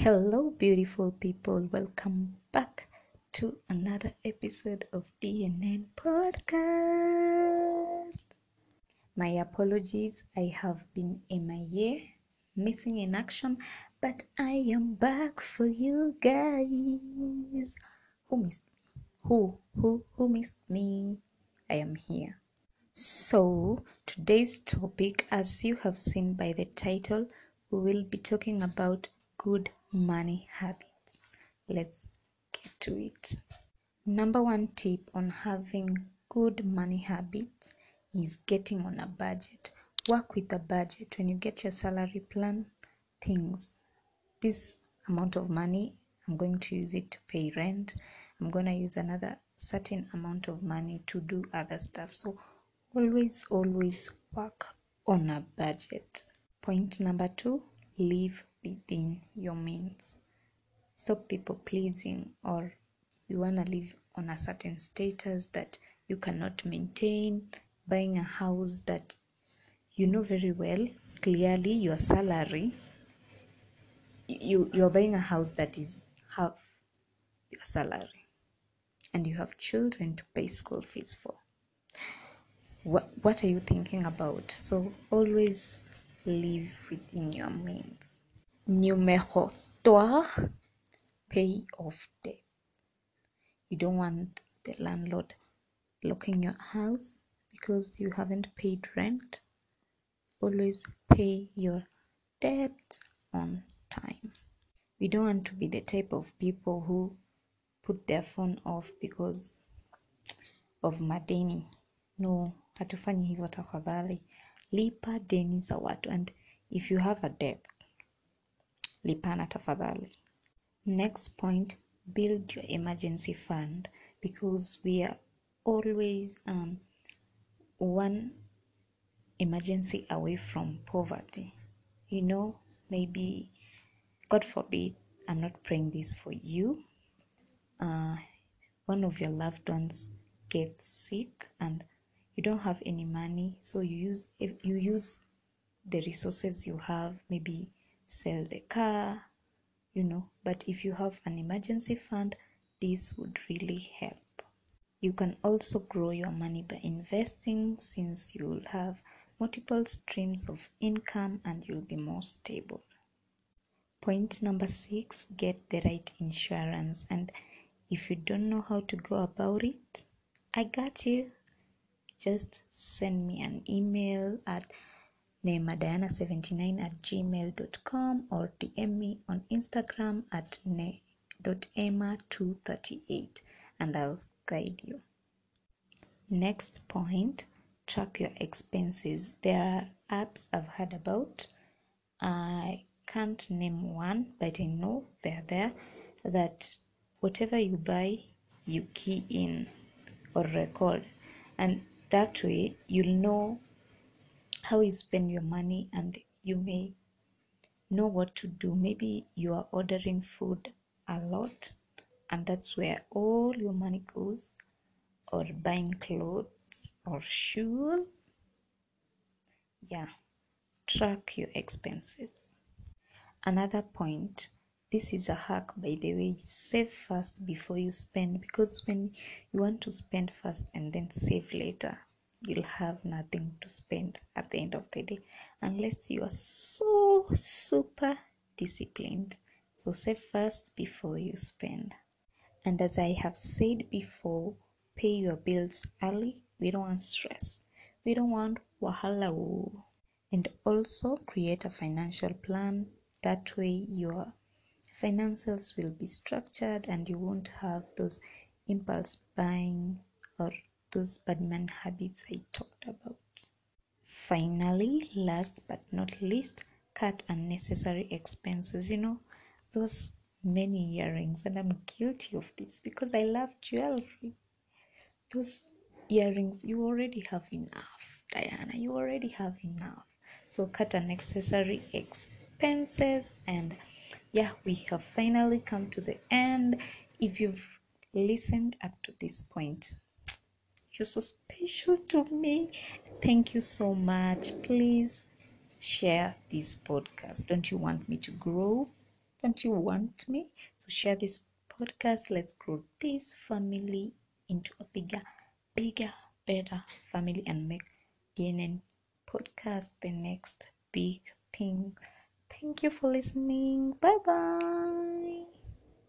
Hello, beautiful people. Welcome back to another episode of DNN Podcast. My apologies, I have been MIA, missing in action, but I am back for you guys. Who missed me? Who? Who? Who missed me? I am here. So, today's topic, as you have seen by the title, we will be talking about good money habits. Let's get to it. Number one tip on having good money habits is getting on a budget. Work with a budget. When you get your salary plan, things. This amount of money, I'm going to use it to pay rent. I'm going to use another certain amount of money to do other stuff. So always, always work on a budget. Point number two live within your means. Stop people pleasing or you want to live on a certain status that you cannot maintain, buying a house that you know very well clearly your salary you you're buying a house that is half your salary and you have children to pay school fees for. What what are you thinking about? So always live within your means Numero 3 pay off debt. You don't want the landlord locking your house because you haven't paid rent. Always pay your debts on time. We don't want to be the type of people who put their phone off because of madeni. No, hatufanyi hivyo tafadhali. Lipa deni za watu and if you have a debt lipana tafadhali. Next point build your emergency fund because we are always um, one emergency away from poverty. You know maybe god forbid i'm not praying this for you. Uh, one of your loved ones gets sick and you don't have any money so you use you use the resources you have maybe sell the car, you know. But if you have an emergency fund, this would really help. You can also grow your money by investing since you will have multiple streams of income and you'll be more stable. Point number six get the right insurance. And if you don't know how to go about it, I got you. Just send me an email at neemadiana79 at gmail.com or DM me on Instagram at ne.emma238 and I'll guide you. Next point track your expenses. There are apps I've heard about. I can't name one, but I know they're there that whatever you buy, you key in or record, and that way you'll know how you spend your money and you may know what to do. Maybe you are ordering food a lot and that's where all your money goes or buying clothes or shoes. Yeah track your expenses. Another point this is a hack by the way save first before you spend because when you want to spend first and then save later you'll have nothing to spend at the end of the day unless you are so super disciplined. So save first before you spend. And as I have said before, pay your bills early. We don't want stress. We don't want wahala. And also create a financial plan. That way your finances will be structured and you won't have those impulse buying or those bad man habits I talked about. Finally, last but not least, cut unnecessary expenses. You know, those many earrings, and I'm guilty of this because I love jewelry. Those earrings, you already have enough, Diana. You already have enough. So cut unnecessary expenses, and yeah, we have finally come to the end. If you've listened up to this point, you're so special to me. Thank you so much. Please share this podcast. Don't you want me to grow? Don't you want me? So share this podcast. Let's grow this family into a bigger, bigger, better family and make DNN podcast the next big thing. Thank you for listening. Bye bye.